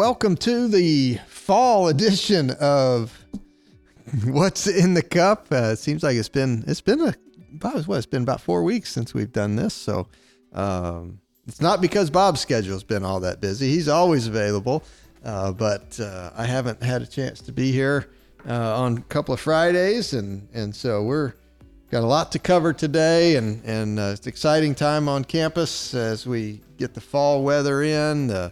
welcome to the fall edition of What's in the Cup. Uh, it seems like it's been it's been a about what it's been about four weeks since we've done this, so um, it's not because Bob's schedule's been all that busy. He's always available, uh, but uh, I haven't had a chance to be here uh, on a couple of Fridays, and and so we're got a lot to cover today, and and uh, it's an exciting time on campus as we get the fall weather in.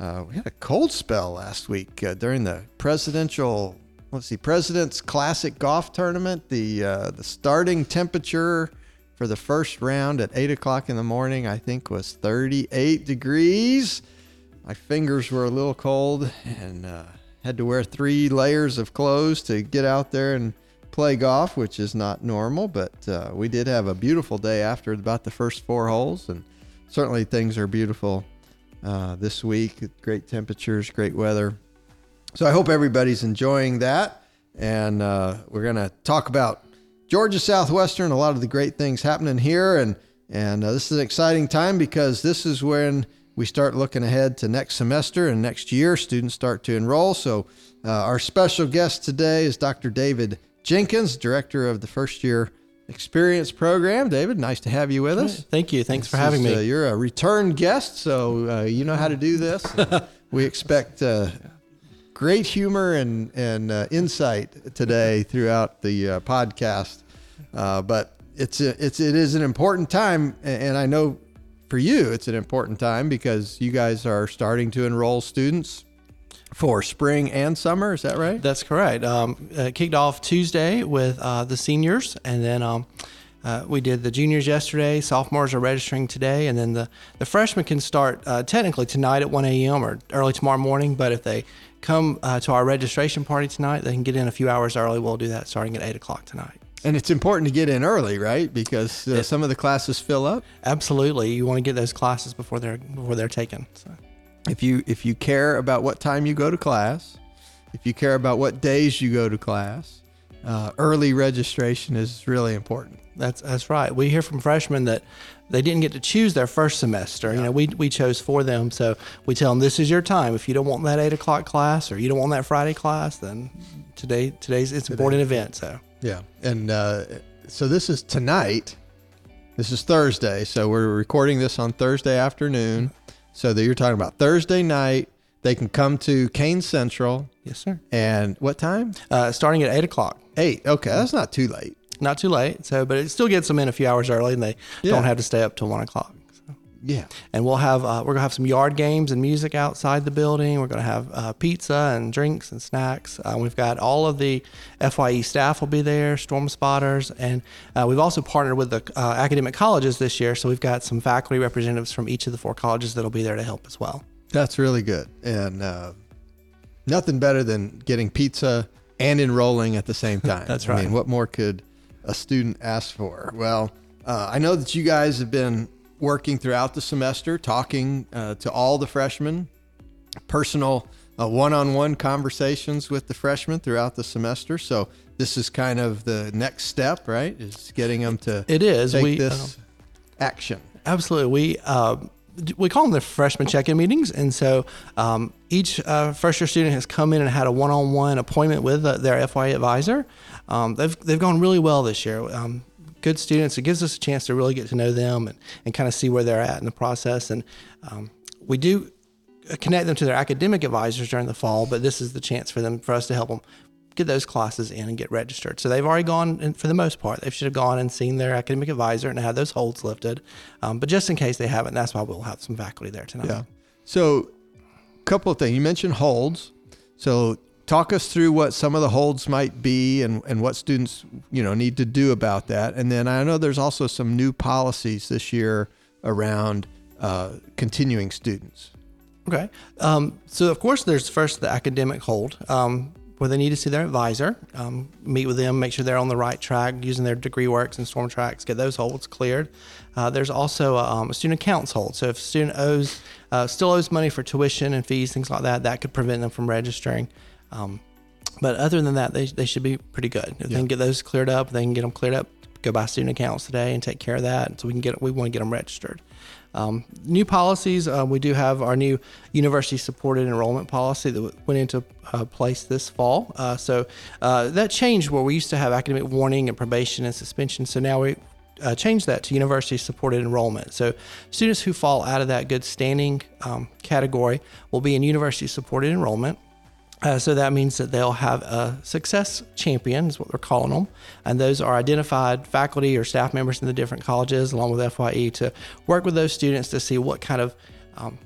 Uh, we had a cold spell last week uh, during the presidential. Let's see, President's Classic Golf Tournament. The uh, the starting temperature for the first round at eight o'clock in the morning, I think, was 38 degrees. My fingers were a little cold, and uh, had to wear three layers of clothes to get out there and play golf, which is not normal. But uh, we did have a beautiful day after about the first four holes, and certainly things are beautiful uh, this week. Great temperatures, great weather. So I hope everybody's enjoying that. And uh, we're going to talk about Georgia Southwestern, a lot of the great things happening here. And, and uh, this is an exciting time because this is when we start looking ahead to next semester and next year. Students start to enroll. So uh, our special guest today is Dr. David Jenkins, director of the first year experience program. David, nice to have you with us. Thank you. Thanks This for having is, me. Uh, you're a return guest, so uh, you know how to do this. we expect uh, great humor and and uh, insight today throughout the uh, podcast. Uh, but it's a, it's it is an important time, and I know for you it's an important time because you guys are starting to enroll students for spring and summer. Is that right? That's correct. Um, uh, kicked off Tuesday with uh, the seniors, and then um, uh, we did the juniors yesterday. Sophomores are registering today, and then the, the freshmen can start uh, technically tonight at 1 a.m. or early tomorrow morning. But if they come uh, to our registration party tonight, they can get in a few hours early. We'll do that starting at 8 o'clock tonight. And it's important to get in early, right? Because uh, some of the classes fill up. Absolutely, you want to get those classes before they're before they're taken. So. If you if you care about what time you go to class, if you care about what days you go to class, uh, early registration is really important. That's that's right. We hear from freshmen that they didn't get to choose their first semester. You know, we we chose for them, so we tell them this is your time. If you don't want that eight o'clock class or you don't want that Friday class, then today today's it's an important event. So Yeah, and uh, so this is tonight. This is Thursday, so we're recording this on Thursday afternoon. So that you're talking about Thursday night. They can come to Kane Central, yes, sir. and what time? Uh, starting at eight o'clock. Eight. Okay, that's not too late. Not too late. So, but it still gets them in a few hours early, and they Yeah. don't have to stay up till one o'clock. Yeah. And we'll have uh, we're gonna have some yard games and music outside the building. We're gonna have uh, pizza and drinks and snacks. Uh, we've got all of the FYE staff will be there, storm spotters, and uh, we've also partnered with the uh, academic colleges this year. So we've got some faculty representatives from each of the four colleges that'll be there to help as well. That's really good. And uh, nothing better than getting pizza and enrolling at the same time. That's I right. mean, what more could a student ask for? Well, uh, I know that you guys have been working throughout the semester, talking uh, to all the freshmen, personal uh, one-on-one conversations with the freshmen throughout the semester. So this is kind of the next step, right? Is getting them to It is. take We, this action. Absolutely. We uh, we call them the freshman check-in meetings, and so um, each uh, first year student has come in and had a one-on-one appointment with uh, their FYE advisor. Um, they've they've gone really well this year. Um, good students. It gives us a chance to really get to know them and, and kind of see where they're at in the process. And um, we do connect them to their academic advisors during the fall, but this is the chance for them for us to help them get those classes in and get registered. So they've already gone, and for the most part, they should have gone and seen their academic advisor and had those holds lifted. Um, but just in case they haven't, that's why we'll have some faculty there tonight. Yeah. So, a couple of things. You mentioned holds. So, talk us through what some of the holds might be and, and what students, you know, need to do about that. And then I know there's also some new policies this year around uh, continuing students. Okay. Um, so, of course, there's first the academic hold, um, where they need to see their advisor, um, meet with them, make sure they're on the right track using their degree works and storm tracks, get those holds cleared. Uh, there's also a, um, a student accounts hold. So, if a student owes, uh, still owes money for tuition and fees, things like that, that could prevent them from registering. Um, but other than that, they, they should be pretty good. If they can get those cleared up, they can get them cleared up go buy student accounts today and take care of that. So we can get we want to get them registered. Um, new policies. Uh, we do have our new university supported enrollment policy that went into uh, place this fall. Uh, so uh, that changed where we used to have academic warning and probation and suspension. So now we uh, changed that to university supported enrollment. So students who fall out of that good standing um, category will be in university supported enrollment. Uh, so that means that they'll have a success champion, is what they're calling them. And those are identified faculty or staff members in the different colleges, along with FYE, to work with those students to see what kind of um,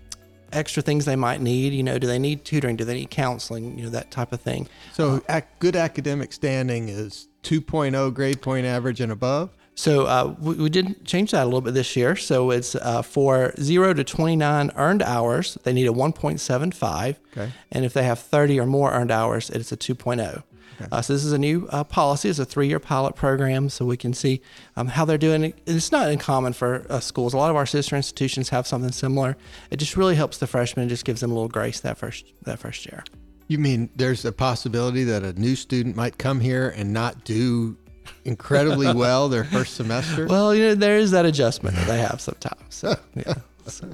extra things they might need. You know, do they need tutoring? Do they need counseling? You know, that type of thing. So, uh, ac- good academic standing is 2.0 grade point average and above? So uh, we, we, did change that a little bit this year. So it's uh, for zero to 29 earned hours, they need a 1.75. Okay. And if they have 30 or more earned hours, it's a 2.0. Okay. Uh, so this is a new uh, policy. It's a three-year pilot program, so we can see um, how they're doing. It's not uncommon for uh, schools. A lot of our sister institutions have something similar. It just really helps the freshmen. It Just gives them a little grace that first that first year. You mean there's a possibility that a new student might come here and not do incredibly well their first semester? Well, you know, there is that adjustment that they have sometimes. So, yeah. So,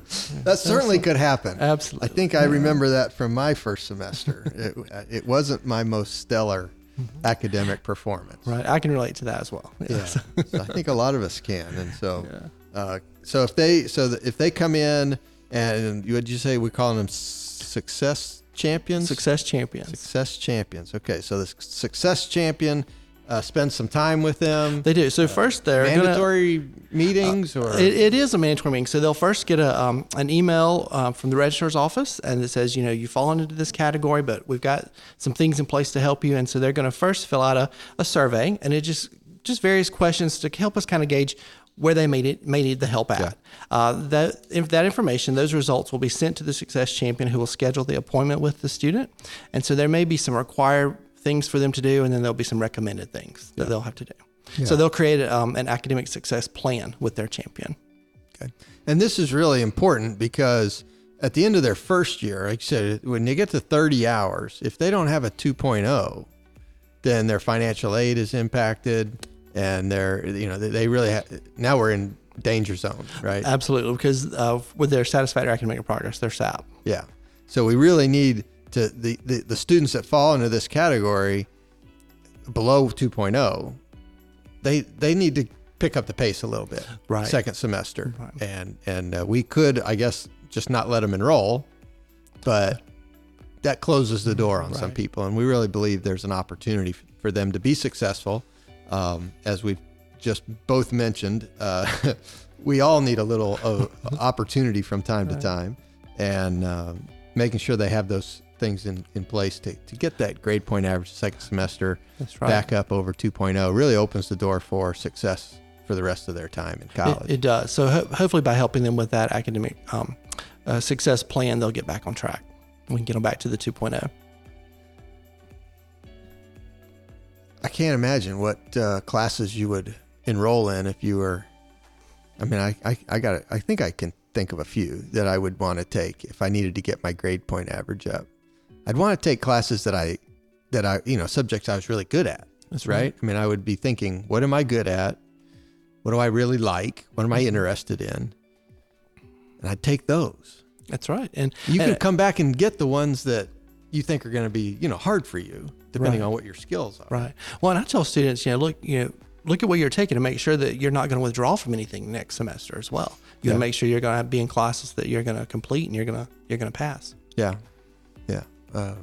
that certainly could happen. Absolutely. I think I remember that from my first semester. it, it wasn't my most stellar mm-hmm. academic performance. Right. I can relate to that as well. Yeah. yeah. so I think a lot of us can. And so, yeah. uh, so if they, so if they come in and what did you say? We call them success champions? Success champions. Success champions. Okay. So the success champion uh, spend some time with them? They do. So first, they're mandatory gonna, meetings, or it, it is a mandatory meeting. So they'll first get a um, an email uh, from the registrar's office, and it says, you know, you fall into this category, but we've got some things in place to help you. And so they're going to first fill out a, a survey, and it just just various questions to help us kind of gauge where they may need, may need the help at. Yeah. Uh, that if that information, those results will be sent to the success champion, who will schedule the appointment with the student. And so there may be some required things for them to do, and then there'll be some recommended things that yeah. they'll have to do. Yeah. So they'll create um, an academic success plan with their champion. Okay. And this is really important because at the end of their first year, like I said, when they get to 30 hours, if they don't have a 2.0, then their financial aid is impacted and they're, you know, they, really have, now we're in danger zone, right? Absolutely. Because uh, with their satisfactory academic progress, they're SAP. Yeah. So we really need to the, the, the students that fall into this category below 2.0 they they need to pick up the pace a little bit right second semester right. and and uh, we could i guess just not let them enroll but that closes the door on right. some people and we really believe there's an opportunity for them to be successful um, as we've just both mentioned uh, we all need a little uh, opportunity from time right. to time and um, making sure they have those things in, in place to, to get that grade point average second semester right. back up over 2.0 really opens the door for success for the rest of their time in college. It, it does. So ho- hopefully by helping them with that academic um, uh, success plan, they'll get back on track. We can get them back to the 2.0. I can't imagine what uh, classes you would enroll in if you were. I mean, I, I, I got. I think I can think of a few that I would want to take if I needed to get my grade point average up. I'd want to take classes that I, that I, you know, subjects I was really good at. That's right. I mean, I would be thinking, what am I good at? What do I really like? What am I mm-hmm. interested in? And I'd take those. That's right. And you and can come back and get the ones that you think are going to be, you know, hard for you, depending right. on what your skills are. Right. Well, and I tell students, you know, look, you know, look at what you're taking to make sure that you're not going to withdraw from anything next semester as well. You yeah. to make sure you're going to be in classes that you're going to complete and you're going to you're going to pass. Yeah. Uh,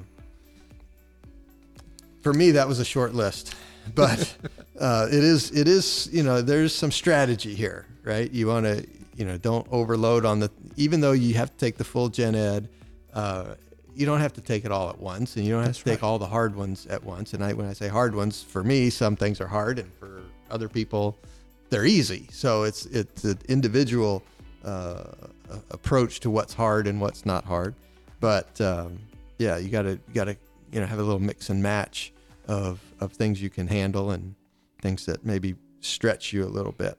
for me, that was a short list, but uh, it is it is you know there's some strategy here, right? You want to you know don't overload on the even though you have to take the full gen ed. Uh, you don't have to take it all at once, and you don't have That's to take right. all the hard ones at once. And I, when I say hard ones, for me, some things are hard, and for other people, they're easy. So it's it's an individual uh, approach to what's hard and what's not hard. But um, yeah, you gotta you gotta you know have a little mix and match of of things you can handle and things that maybe stretch you a little bit.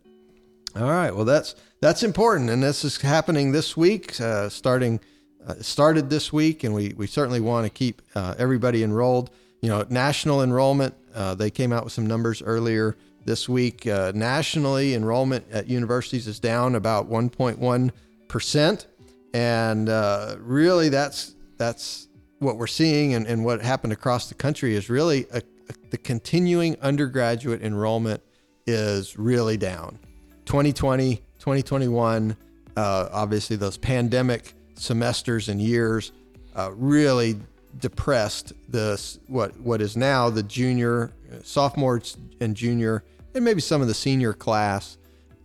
All right, well that's that's important, and this is happening this week, uh, starting uh, started this week, and we, we certainly want to keep uh, everybody enrolled. You know, national enrollment, uh, they came out with some numbers earlier this week. Uh, nationally, enrollment at universities is down about 1.1 percent, and uh, really, that's that's what we're seeing, and, and what happened across the country is really a, a, the continuing undergraduate enrollment is really down. 2020, 2021, uh, obviously those pandemic semesters and years uh, really depressed the what what is now the junior, sophomores and junior, and maybe some of the senior class.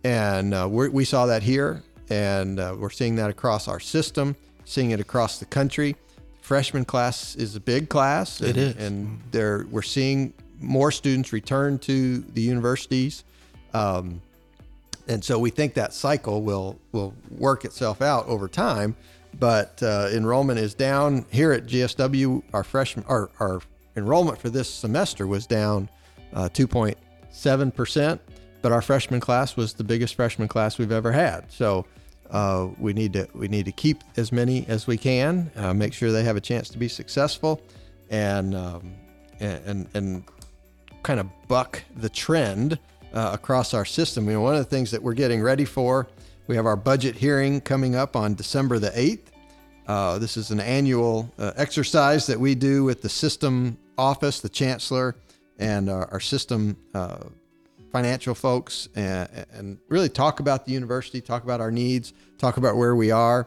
And uh, we saw that here, and uh, we're seeing that across our system, seeing it across the country. Freshman class is a big class. And, it is, and there we're seeing more students return to the universities. Um, and so we think that cycle will will work itself out over time. But uh, enrollment is down here at GSW. Our freshman our, our enrollment for this semester was down uh, 2.7 percent, but our freshman class was the biggest freshman class we've ever had. So uh, we need to we need to keep as many as we can, uh, make sure they have a chance to be successful, and um, and and kind of buck the trend uh, across our system. You know, one of the things that we're getting ready for, we have our budget hearing coming up on December the 8th. Uh, this is an annual uh, exercise that we do with the system office, the chancellor, and our, our system uh, financial folks, and, and really talk about the university, talk about our needs, talk about where we are.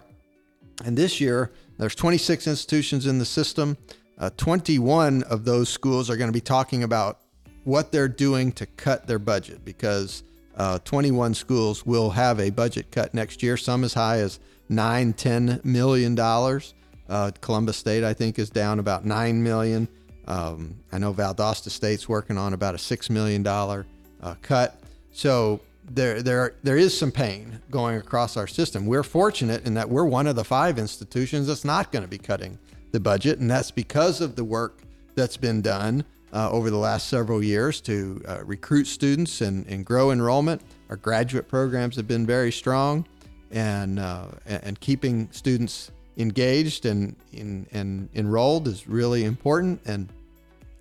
And this year, there's 26 institutions in the system. Uh, 21 of those schools are going to be talking about what they're doing to cut their budget because uh, 21 schools will have a budget cut next year, some as high as nine, ten million dollars. Uh, Columbus State, I think, is down about nine million. Um, I know Valdosta State's working on about a six million dollar uh, cut. So there, there, there is some pain going across our system. We're fortunate in that we're one of the five institutions that's not going to be cutting the budget, and that's because of the work that's been done uh, over the last several years to uh, recruit students and, and grow enrollment. Our graduate programs have been very strong, and uh, and keeping students engaged and, and, and enrolled is really important. And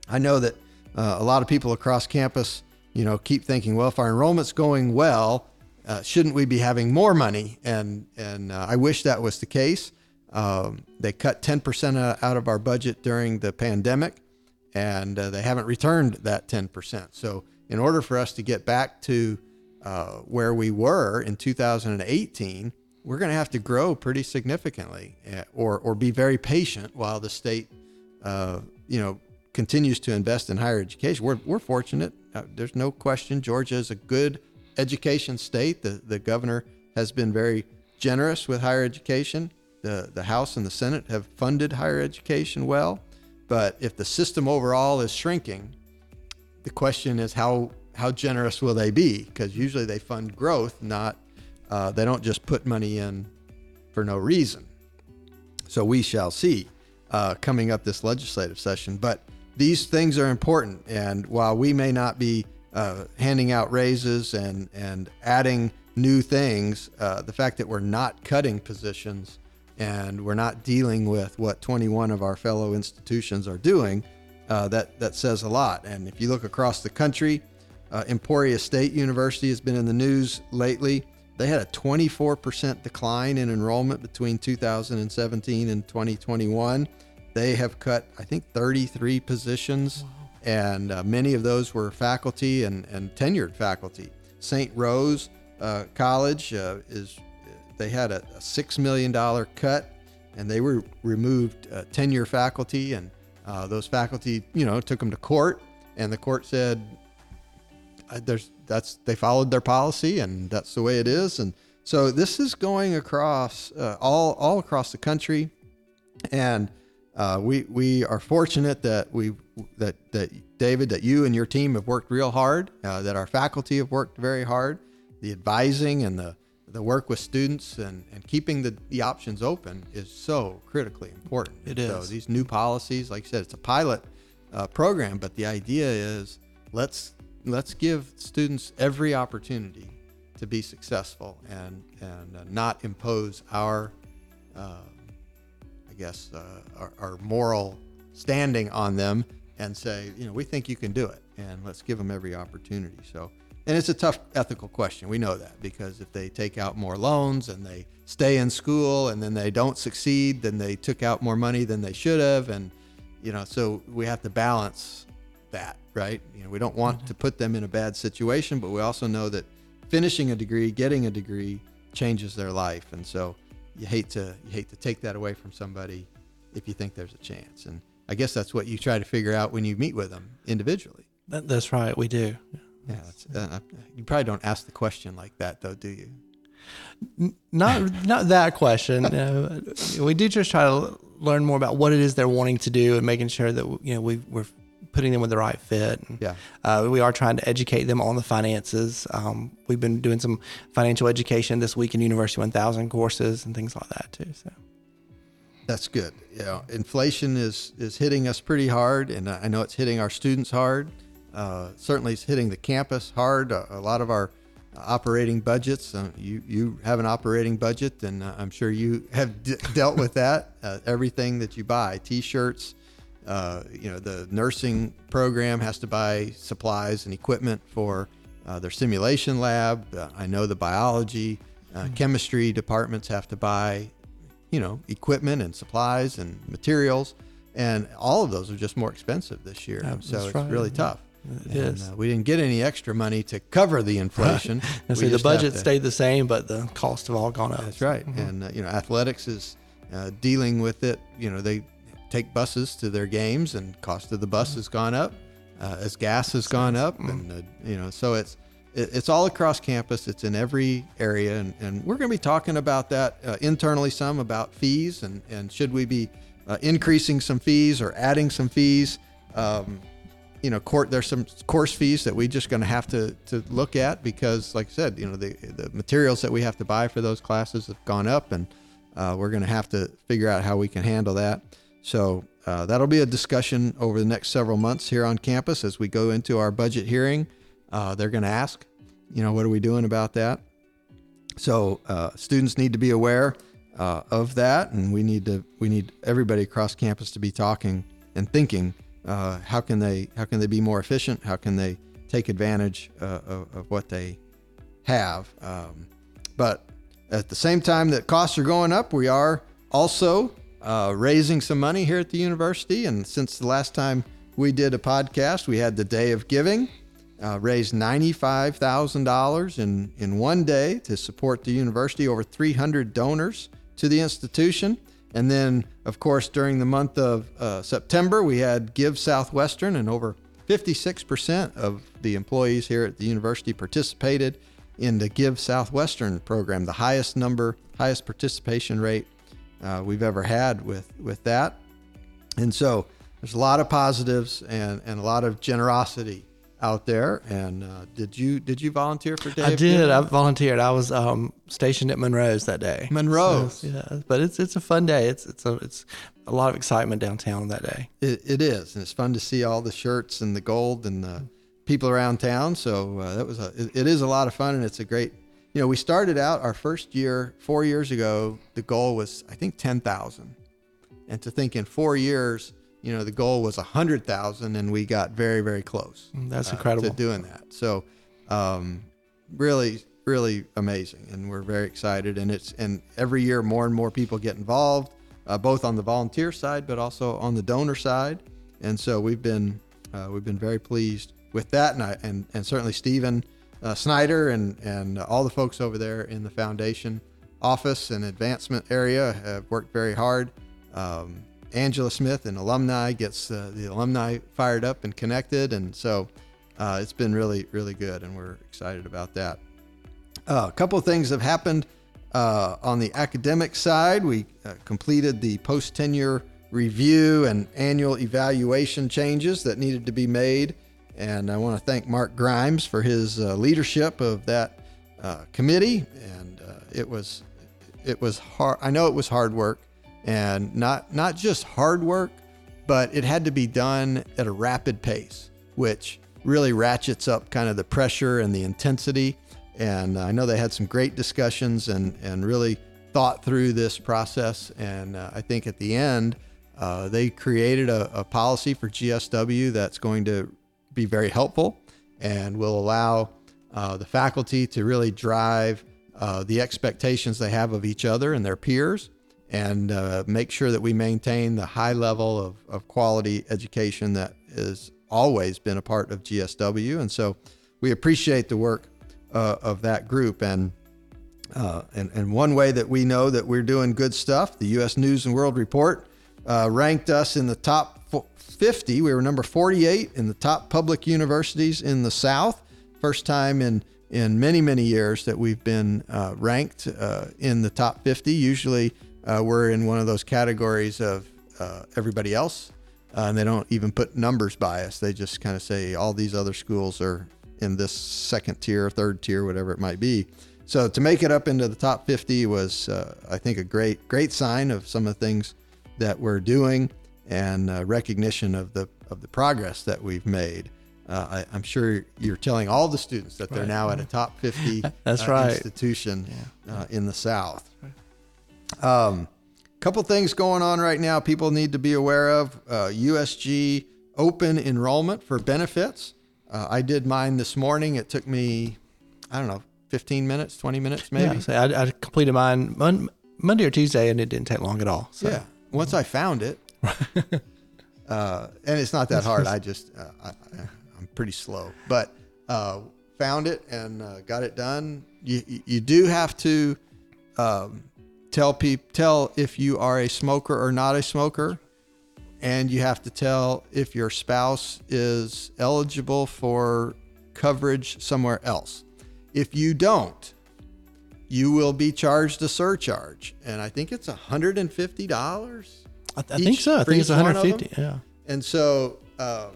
I know that uh, a lot of people across campus, you know, keep thinking, well, if our enrollment's going well, uh, shouldn't we be having more money? And and uh, I wish that was the case. Um, they cut 10% out of our budget during the pandemic and uh, they haven't returned that 10%. So, in order for us to get back to uh, where we were in 2018, we're going to have to grow pretty significantly, eh, or or be very patient while the state, uh, you know, continues to invest in higher education. We're we're fortunate. Uh, there's no question. Georgia is a good education state. The the governor has been very generous with higher education. The the House and the Senate have funded higher education well. But if the system overall is shrinking, the question is how how generous will they be? Because usually they fund growth, not uh, they don't just put money in for no reason. So we shall see uh, coming up this legislative session. But these things are important, and while we may not be uh, handing out raises and and adding new things, uh, the fact that we're not cutting positions and we're not dealing with what 21 of our fellow institutions are doing, uh, that that says a lot. And if you look across the country, uh, Emporia State University has been in the news lately. They had a 24% decline in enrollment between 2017 and 2021. They have cut, I think, 33 positions, wow. and uh, many of those were faculty and, and tenured faculty. St. Rose uh, College uh, is they had a, a $6 million cut and they were removed uh, tenure faculty and uh, those faculty, you know, took them to court and the court said, there's that's they followed their policy and that's the way it is. And so this is going across uh, all, all across the country. And uh, we, we are fortunate that we, that, that David, that you and your team have worked real hard, uh, that our faculty have worked very hard, the advising and the, the work with students and, and keeping the, the options open is so critically important. It is. So these new policies, like I said, it's a pilot uh, program, but the idea is let's let's give students every opportunity to be successful and and uh, not impose our, uh, guess, uh, our, our moral standing on them and say, you know, we think you can do it, and let's give them every opportunity. So and it's a tough ethical question. We know that because if they take out more loans and they stay in school and then they don't succeed, then they took out more money than they should have, and you know, so we have to balance that, right? You know, we don't want to put them in a bad situation, but we also know that finishing a degree, getting a degree, changes their life, and so you hate to you hate to take that away from somebody if you think there's a chance. And I guess that's what you try to figure out when you meet with them individually. That, that's right. We do. Yeah, that's, uh, you probably don't ask the question like that, though, do you? Not not that question. Uh, we do just try to learn more about what it is they're wanting to do and making sure that you know we, we're putting them with the right fit. And, Yeah. Uh, we are trying to educate them on the finances. Um, we've been doing some financial education this week in University 1000 courses and things like that too. So That's good. Know, inflation is is hitting us pretty hard, and I know it's hitting our students hard. Uh, certainly, it's hitting the campus hard. A, a lot of our operating budgets. Uh, you you have an operating budget, and uh, I'm sure you have d- dealt with that. Uh, everything that you buy, T-shirts. Uh, you know, the nursing program has to buy supplies and equipment for uh, their simulation lab. Uh, I know the biology, uh, chemistry departments have to buy you know, equipment and supplies and materials, and all of those are just more expensive this year. So that's it's right, really yeah. tough. It and, is. Uh, we didn't get any extra money to cover the inflation. And so the budget to- stayed the same, but the cost have all gone up. That's right. And uh, you know, athletics is uh, dealing with it. You know, they take buses to their games, and cost of the bus has gone up uh, as gas has gone up, and uh, you know, so it's it, it's all across campus. It's in every area, and, and we're going to be talking about that uh, internally some about fees and and should we be uh, increasing some fees or adding some fees. Um, you know, court there's some course fees that we just going to have to to look at because, like I said, you know, the the materials that we have to buy for those classes have gone up, and uh, we're going to have to figure out how we can handle that. So uh, that'll be a discussion over the next several months here on campus as we go into our budget hearing. Uh, they're going to ask, you know, what are we doing about that? So uh, students need to be aware uh, of that, and we need to we need everybody across campus to be talking and thinking uh, how can they how can they be more efficient? How can they take advantage uh, of, of what they have? Um, but at the same time that costs are going up, we are also uh, raising some money here at the university. And since the last time we did a podcast, we had the day of giving uh, raised $95,000 in, in one day to support the university, over 300 donors to the institution. And then, of course, during the month of uh, September, we had Give Southwestern, and over 56% of the employees here at the university participated in the Give Southwestern program, the highest number, highest participation rate uh, we've ever had with, with that. And so there's a lot of positives and, and a lot of generosity out there. And uh, did you did you volunteer for Day I did. I volunteered. I was um, stationed at Monroe's that day. Monroe's. So, yeah, but it's it's a fun day. It's it's a it's a lot of excitement downtown that day. It, it is, and it's fun to see all the shirts and the gold and the people around town. So uh, that was a it, it is a lot of fun, and it's a great. You know, we started out our first year four years ago. The goal was I think ten thousand, and to think in four years, you know, the goal was a hundred thousand, and we got very very close. That's uh, incredible. to doing that. So, um, really, really amazing, and we're very excited. And it's and every year more and more people get involved, uh, both on the volunteer side, but also on the donor side. And so we've been uh, we've been very pleased with that, and I, and and certainly Stephen uh, Snyder and and all the folks over there in the foundation office and advancement area have worked very hard. Um, Angela Smith, and alumni, gets uh, the alumni fired up and connected, and so uh, it's been really, really good, and we're excited about that. Uh, a couple of things have happened uh, on the academic side. We uh, completed the post tenure review and annual evaluation changes that needed to be made, and I want to thank Mark Grimes for his uh, leadership of that uh, committee. And uh, it was it was hard. I know it was hard work, and not not just hard work, but it had to be done at a rapid pace, which really ratchets up kind of the pressure and the intensity. And I know they had some great discussions and and really thought through this process. And uh, I think at the end, uh, they created a, a policy for GSW that's going to be very helpful and will allow uh, the faculty to really drive uh, the expectations they have of each other and their peers and uh, make sure that we maintain the high level of, of quality education that has always been a part of GSW. And so we appreciate the work uh, of that group. And, uh, and, and one way that we know that we're doing good stuff, the U.S. News and World Report uh, ranked us in the top 50. We were number 48 in the top public universities in the South. First time in in many many years that we've been uh, ranked uh, in the top 50. Usually uh, we're in one of those categories of uh, everybody else, uh, and they don't even put numbers by us. They just kind of say all these other schools are in this second tier, third tier, whatever it might be. So to make it up into the top 50 was, uh, I think, a great great sign of some of the things that we're doing and recognition of the of the progress that we've made. Uh, I, am sure you're telling all the students that they're right. now at a top 50 That's uh, right. institution yeah. uh, in the South. A um, couple things going on right now people need to be aware of USG uh, open enrollment for benefits. Uh, I did mine this morning. It took me, I don't know, 15 minutes, 20 minutes maybe. Yeah, so I, I, completed mine Monday or Tuesday and it didn't take long at all. So. Yeah. Once I found it, uh, and it's not that hard. I just, I, I'm pretty slow, but uh, found it and uh, got it done. You you do have to um, tell people tell if you are a smoker or not a smoker, and you have to tell if your spouse is eligible for coverage somewhere else. If you don't, you will be charged a surcharge, and I think it's hundred and fifty dollars. I, th- I think so. I think it's 150. Yeah. And so, uh,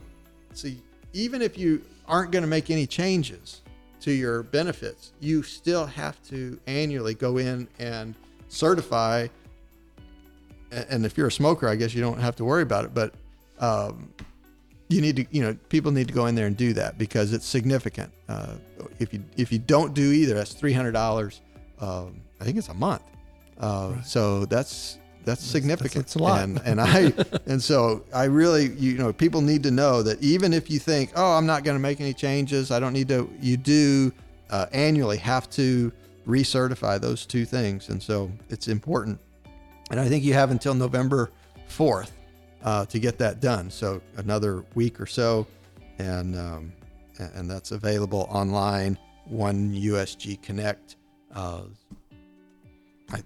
so even if you aren't going to make any changes to your benefits, you still have to annually go in and certify. And if you're a smoker, I guess you don't have to worry about it. But um, you need to, you know, people need to go in there and do that because it's significant. Uh, if you if you don't do either, that's three hundred dollars. Um, I think it's a month. Uh, right. So that's that's significant. That's, that's, a lot. And, and I and so I really you know people need to know that even if you think oh I'm not going to make any changes I don't need to you do uh, annually have to recertify those two things and so it's important and I think you have until November 4th uh, to get that done so another week or so and um, and that's available online one USG Connect uh,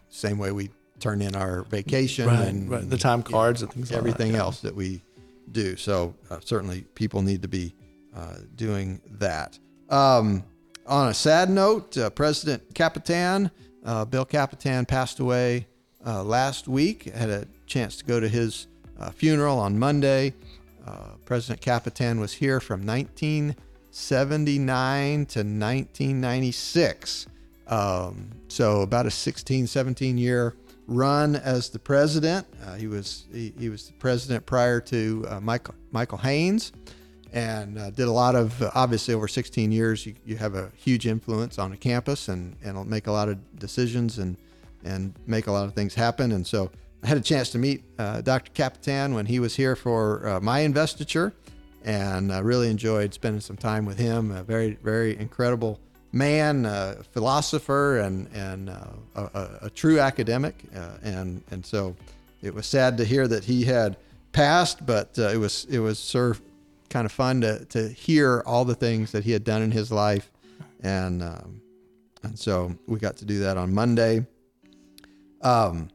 same way we turn in our vacation right, and right. the time cards and things everything like that, else that we do. So uh, certainly people need to be uh, doing that. Um, on a sad note, uh, President Capitan, uh, Bill Capitan, passed away uh, last week. I had a chance to go to his uh, funeral on Monday. President Capitan was here from 1979 to 1996. Um, so about a 16, 17 year run as the president. Uh, he was he, he, was the president prior to uh, Michael Michael Hanes, and uh, did a lot of obviously over 16 years. You, you have a huge influence on a campus and and make a lot of decisions and and make a lot of things happen. And so I had a chance to meet uh, Dr. Capitan when he was here for uh, my investiture, and I really enjoyed spending some time with him. A very very incredible man, a philosopher, and and uh, a, a, true academic, uh, and and so it was sad to hear that he had passed, but uh, it was it was sort of kind of fun to to hear all the things that he had done in his life, and um, and so we got to do that on Monday. Um,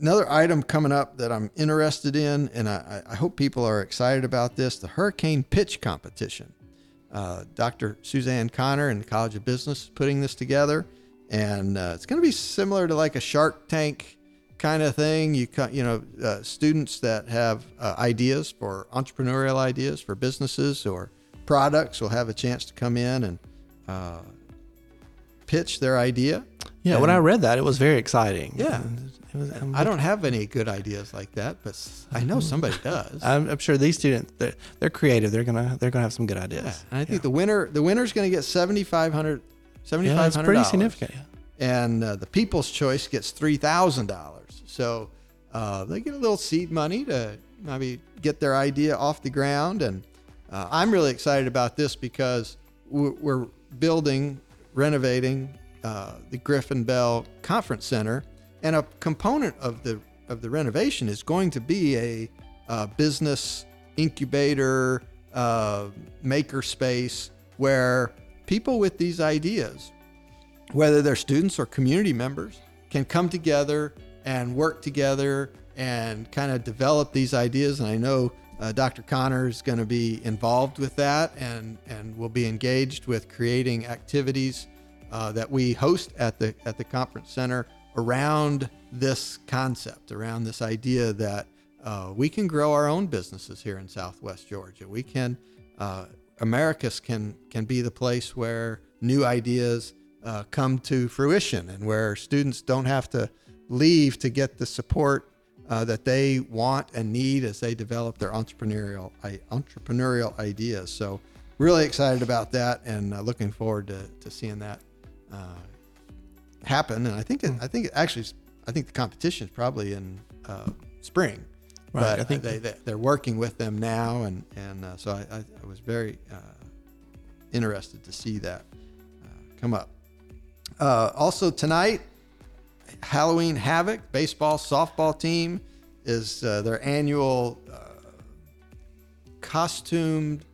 another item coming up that I'm interested in, and I, I hope people are excited about this: the hurricane pitch competition. Uh, Dr. Suzanne Connor and the College of Business putting this together, and uh, it's going to be similar to like a Shark Tank kind of thing. You you know, uh, students that have uh, ideas for entrepreneurial ideas for businesses or products will have a chance to come in and uh, pitch their idea. Yeah, and, when I read that, it was very exciting. Yeah, was, I don't have any good ideas like that, but I know somebody does. I'm, I'm, sure these students they're, they're, creative. They're gonna they're gonna have some good ideas. Yeah. And I think yeah. the winner the winner's gonna get seventy five hundred seventy five hundred. Yeah, pretty significant. Yeah. And uh, the People's Choice gets three thousand dollars. So uh, they get a little seed money to maybe get their idea off the ground and uh, I'm really excited about this because we're, we're building, renovating uh, the Griffin Bell Conference Center, and a component of the of the renovation is going to be a, uh business incubator, uh, maker space where people with these ideas, whether they're students or community members, can come together and work together and kind of develop these ideas. And I know uh, Dr. Connor is going to be involved with that and, and will be engaged with creating activities uh, that we host at the, at the conference center around this concept, around this idea that uh, we can grow our own businesses here in Southwest Georgia. We can, uh, Americus can, can be the place where new ideas uh, come to fruition and where students don't have to leave to get the support uh, that they want and need as they develop their entrepreneurial entrepreneurial ideas. So, really excited about that and uh, looking forward to, to seeing that uh, happen. And I think it, I think it actually I think the competition is probably in uh, spring. Right, But I think- they, they they're working with them now, and and uh, so I, I, I was very uh, interested to see that uh, come up. Uh, also tonight, Halloween Havoc baseball softball team is uh, their annual uh, costumed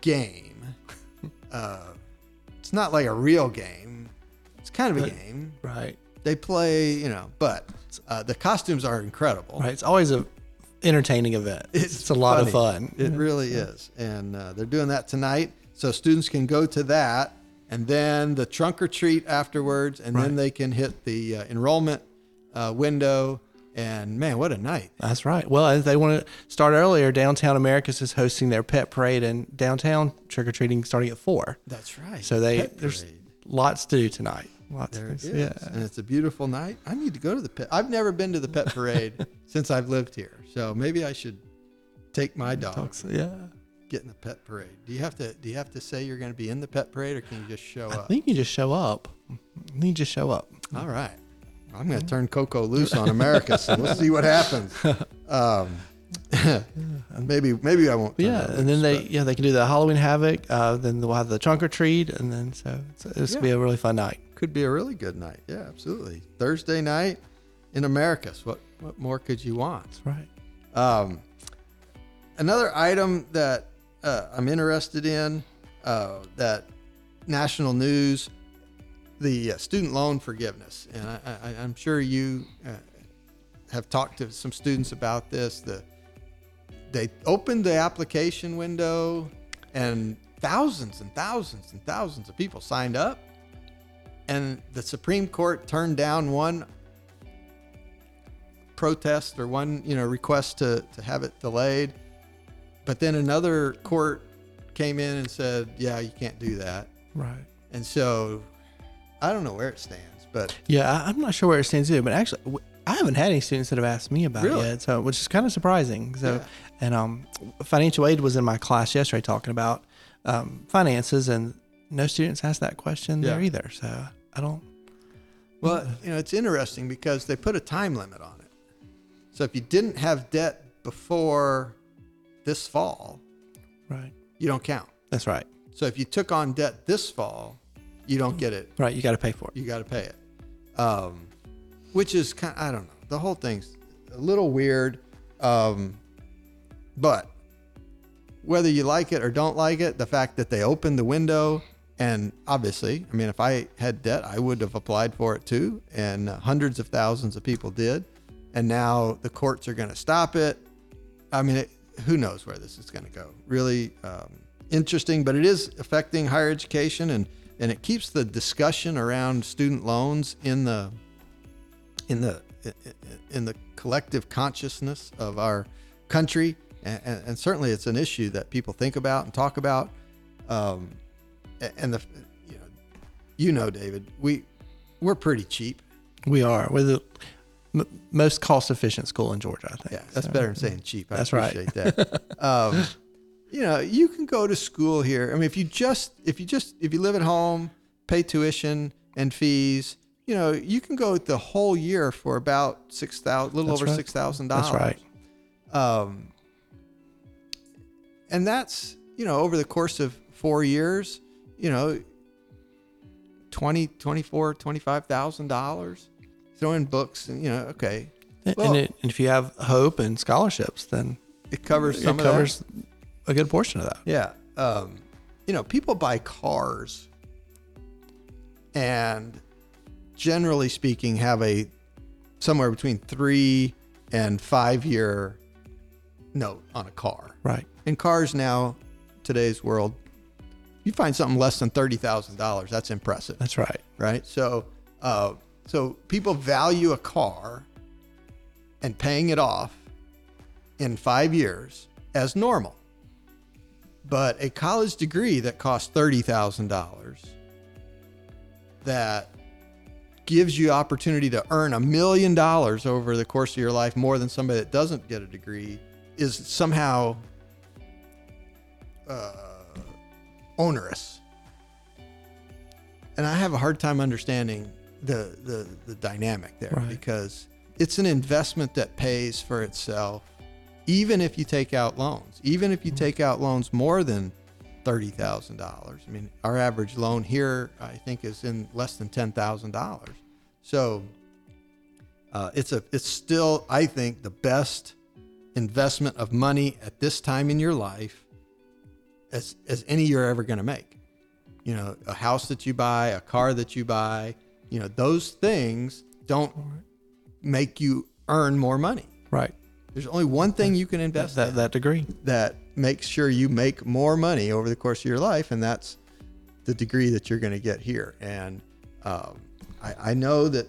game. uh, it's not like a real game. It's kind of a game. Right. They play, you know, but uh, the costumes are incredible. Right. It's always a entertaining event. It's, a lot of fun. It really is, and uh, they're doing that tonight, so students can go to that, and then the trunk or treat afterwards, and then they can hit the uh, enrollment uh, window. And man, what a night! That's right. Well, if they want to start earlier, Downtown Americus is hosting their pet parade and downtown trick or treating starting at four. That's right. So they there's lots to do tonight. Lots There do. is. Yeah. and it's a beautiful night. I need to go to the pet. I've never been to the pet parade since I've lived here, so maybe I should take my dog. Talks- yeah. Get in the pet parade. Do you have to? Do you have to say you're going to be in the pet parade, or can you just show I up? think you just show up. I think you just show up. All right. I'm going to turn Coco loose on America, so we'll see what happens. Um, maybe maybe I won't. Yeah, and then they but yeah they can do the Halloween Havoc. Uh, then they'll have the trunk or treat, and then so it's, it's gonna be a really fun night. Could be a really good night. Yeah, absolutely. Thursday night in Americus. What what more could you want? That's right. Um, another item that uh, I'm interested in uh, that national news, the uh, student loan forgiveness, and I, I, I'm sure you uh, have talked to some students about this. The they opened the application window, and thousands and thousands and thousands of people signed up, and the Supreme Court turned down one protest or one you know request to to have it delayed but then another court came in and said yeah you can't do that Right. and so i don't know where it stands but Yeah, I'm not sure where it stands either, but actually, I haven't had any students that have asked me about Really? it yet, so which is kind of surprising. So, Yeah. and um, financial aid was in my class yesterday talking about um, finances, and no students asked that question there either. So I don't. well you know it's interesting because they put a time limit on it so if you didn't have debt before this fall Right. you don't count That's right. so if you took on debt this fall you don't get it Right. You got to pay for it. you got to pay it. Um, which is kind I don't know. The whole thing's a little weird. Um, but whether you like it or don't like it, the fact that they opened the window and obviously, I mean, if I had debt, I would have applied for it too. And hundreds of thousands of people did. And now the courts are going to stop it. I mean, it, who knows where this is going to go? Really um, interesting, but it is affecting higher education and and it keeps the discussion around student loans in the in the in the collective consciousness of our country, and, and, certainly it's an issue that people think about and talk about. Um, and the you know, you know, David, we we're pretty cheap. We are. We're the m- most cost efficient school in Georgia, I think. Yeah, that's So, better than saying cheap. I That's right. appreciate that. um, you know, you can go to school here. I mean, if you just if you just if you live at home, pay tuition and fees, you know, you can go the whole year for about six thousand, little That's over right. six thousand That's dollars. right. Um, and that's you know, over the course of four years, you know, 20, 24, 25,000 dollars. Throw in books and, you know, okay. And- Well- and, it, and if you have hope and scholarships, then It covers it some of that. covers a good portion of that. Yeah. Um, you know, people buy cars and generally speaking have a somewhere between three and five year note on a car. Right. And cars now, today's world, you find something less than thirty thousand dollars. That's impressive, That's right. right? So, uh, so people value a car and paying it off in five years as normal. But a college degree that costs thirty thousand dollars that gives you opportunity to earn a million dollars over the course of your life more than somebody that doesn't get a degree is somehow uh, onerous. And I have a hard time understanding the the, the dynamic there Right. because it's an investment that pays for itself even if you take out loans. Even if you take out loans more than thirty thousand dollars. I mean, our average loan here, I think, is in less than ten thousand dollars. So uh, it's a it's still, I think, the best investment of money at this time in your life as as any you're ever going to make. You know, a house that you buy, a car that you buy, you know, those things don't make you earn more money. Right. There's only one thing you can invest That in that degree. that makes sure you make more money over the course of your life, and that's the degree that you're going to get here. And um, I, I know that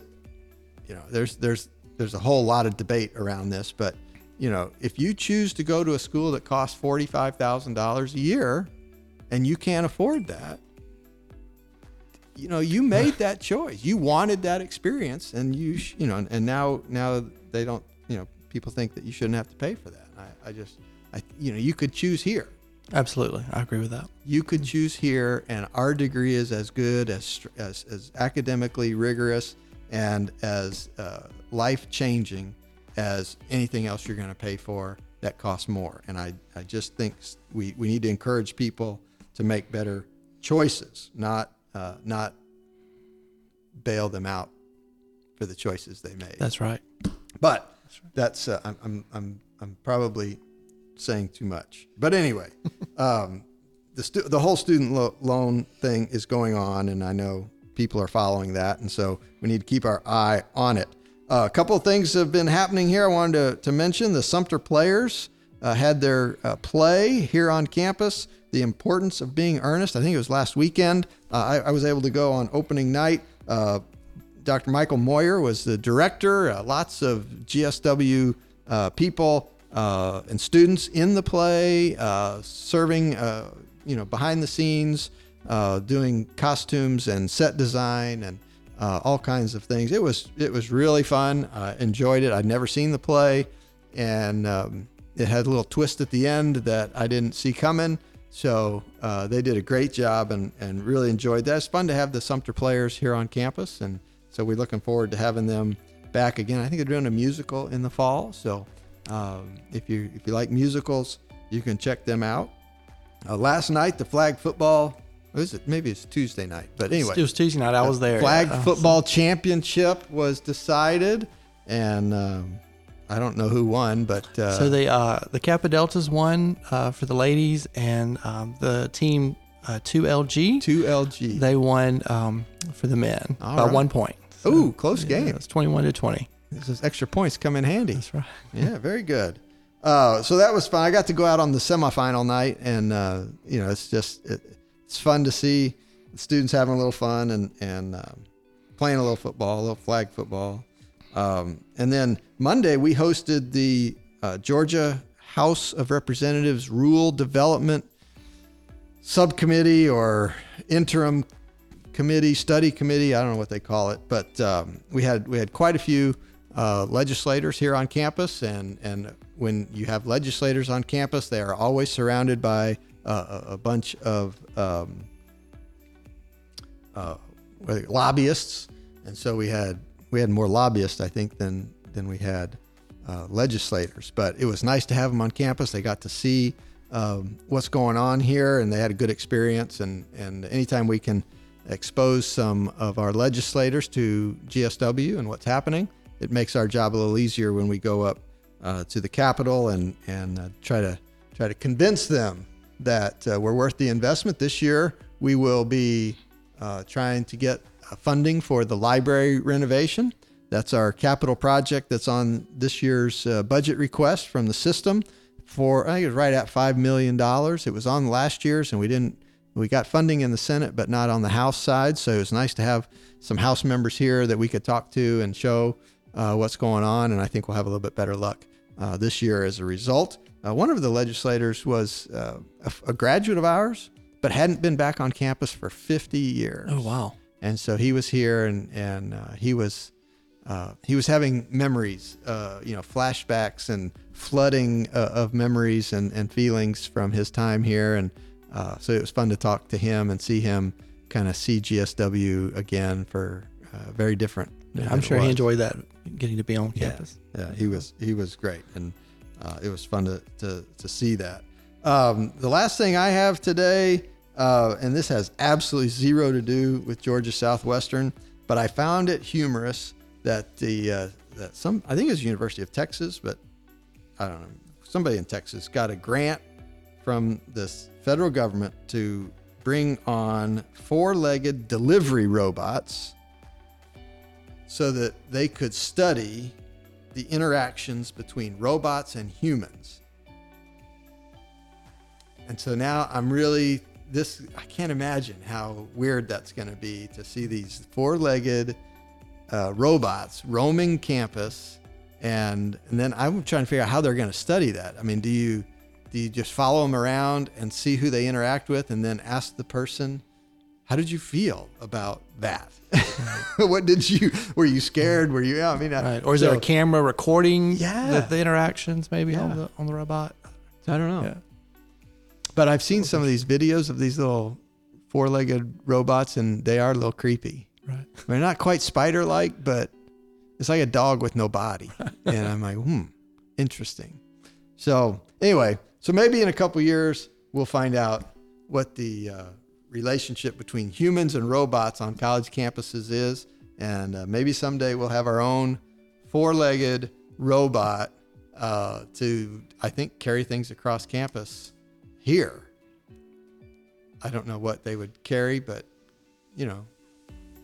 you know there's there's there's a whole lot of debate around this, but you know if you choose to go to a school that costs forty five thousand dollars a year, and you can't afford that, you know you made that choice. You wanted that experience, and you sh- you know, and now now they don't you know people think that you shouldn't have to pay for that. I, I just I you know you could choose here. Absolutely. I agree with that. You could choose here, and our degree is as good as as, as academically rigorous and as uh, life changing as anything else you're going to pay for that costs more. And I, I just think we, we need to encourage people to make better choices, not uh, not bail them out for the choices they made. That's right. But that's uh, I'm, I'm I'm I'm probably saying too much. But anyway, um, the stu- the whole student lo- loan thing is going on, and I know people are following that, and so we need to keep our eye on it. Uh, a couple of things have been happening here. I wanted to, to mention the Sumter Players uh, had their uh, play here on campus. The importance of being earnest. I think it was last weekend. Uh, I, I was able to go on opening night. Uh, Dr. Michael Moyer was the director. Lots of GSW people and students in the play, serving, you know, behind the scenes, doing costumes and set design and uh, all kinds of things. It was it was really fun. I enjoyed it. I'd never seen the play, and um, it had a little twist at the end that I didn't see coming. So uh, they did a great job and, and really enjoyed that. It's fun to have the Sumter players here on campus, and so we're looking forward to having them back again. I think they're doing a musical in the fall, so um, if you if you like musicals, you can check them out. Uh, last night, the flag football. What is it? Maybe it's Tuesday night, but anyway, It was Tuesday night. I was there. flag Yeah. football championship was decided, and um, I don't know who won, but uh, So they uh, the Kappa Deltas won uh, for the ladies, and um, the team uh, two LG two LG. they won um, for the men All by right. one point. So, Ooh, close yeah, game. It's twenty one to twenty. Those extra points come in handy. That's right. Yeah, very good. Uh, so that was fun. I got to go out on the semifinal night, and uh, you know, it's just it, it's fun to see students having a little fun and and um, playing a little football, a little flag football. Um, and then Monday we hosted the uh, Georgia House of Representatives Rural Development Subcommittee or interim committee, study committee. I don't know what they call it, but um, we had we had quite a few uh, legislators here on campus, and and when you have legislators on campus, they are always surrounded by uh, a, bunch of um, uh, lobbyists, and so we had we had more lobbyists, I think, than than we had uh, legislators. But it was nice to have them on campus. They got to see um, what's going on here, and they had a good experience. And and anytime we can expose some of our legislators to GSW and what's happening, it makes our job a little easier when we go up uh, to the Capitol and and uh, try to try to convince them that uh, we're worth the investment. This year, we will be uh, trying to get uh, funding for the library renovation. That's our capital project that's on this year's uh, budget request from the system for I think it was right at five million dollars. It was on last year's, and we didn't. We got funding in the Senate, but not on the House side. So it was nice to have some House members here that we could talk to and show uh, what's going on. And I think we'll have a little bit better luck uh, this year as a result. Uh, one of the legislators was uh, a, a graduate of ours, but hadn't been back on campus for 50 years. Oh wow! And so he was here, and and uh, he was uh, he was having memories, uh, you know, flashbacks and flooding uh, of memories and, and feelings from his time here, and uh, so it was fun to talk to him and see him kind of see GSW again for uh, very different. Yeah, I'm sure he enjoyed that getting to be on Yeah. campus. Yeah, he was he was great, and uh, it was fun to to, to see that. Um, the last thing I have today, uh, and this has absolutely zero to do with Georgia Southwestern, but I found it humorous that the uh, that some I think it was University of Texas, but I don't know somebody in Texas got a grant from the federal government to bring on four-legged delivery robots so that they could study the interactions between robots and humans. And so now I'm really this I can't imagine how weird that's going to be to see these four-legged uh, robots roaming campus and and then I'm trying to figure out how they're going to study that. I mean, do you do you just follow them around and see who they interact with and then ask the person how did you feel about that? what did you were you scared? Were you yeah, I mean, I- Right. Or is there a camera recording Yeah. the, the interactions maybe on the on the robot? I don't know. Yeah. But I've seen some of these videos of these little four-legged robots, and they are a little creepy. Right. They're not quite spider-like, but it's like a dog with no body. and I'm like, hmm, interesting. So anyway, so maybe in a couple years we'll find out what the uh, relationship between humans and robots on college campuses is, and uh, maybe someday we'll have our own four-legged robot uh, to, I think, carry things across campus here. I don't know what they would carry, but you know,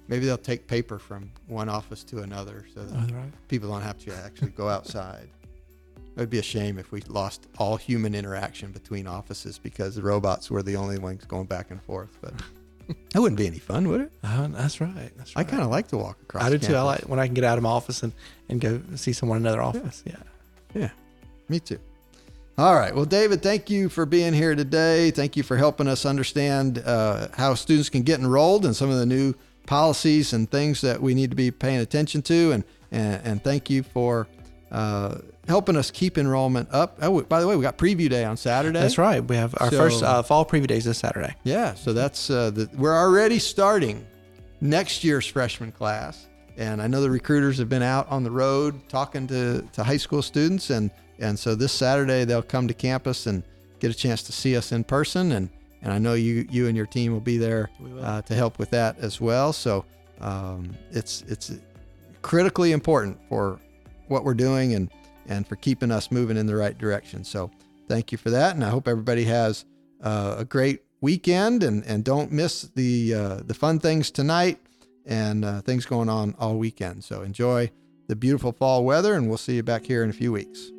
maybe they'll take paper from one office to another so that right. people don't have to actually go outside. It would be a shame if we lost all human interaction between offices because the robots were the only ones going back and forth. But that wouldn't be any fun, would it? Oh, that's right. That's right. I kind of like to walk across. I do too. I like when I can get out of my office and, and go see someone in another office. Yeah. Yeah, me too. All right. Well, David, thank you for being here today. Thank you for helping us understand uh, how students can get enrolled and some of the new policies and things that we need to be paying attention to. And and, and thank you for uh, helping us keep enrollment up. Oh, by the way, we got preview day on Saturday. That's right. We have our So- first uh, fall preview days this Saturday. Yeah, so that's uh, the, we're already starting next year's freshman class, and I know the recruiters have been out on the road talking to, to high school students, and and so this Saturday they'll come to campus and get a chance to see us in person, and and I know you you and your team will be there will. uh, to help with that as well. So um, it's it's critically important for what we're doing and and for keeping us moving in the right direction. So thank you for that, and I hope everybody has uh, a great weekend and and don't miss the uh, the fun things tonight and uh, things going on all weekend. So enjoy the beautiful fall weather, and we'll see you back here in a few weeks.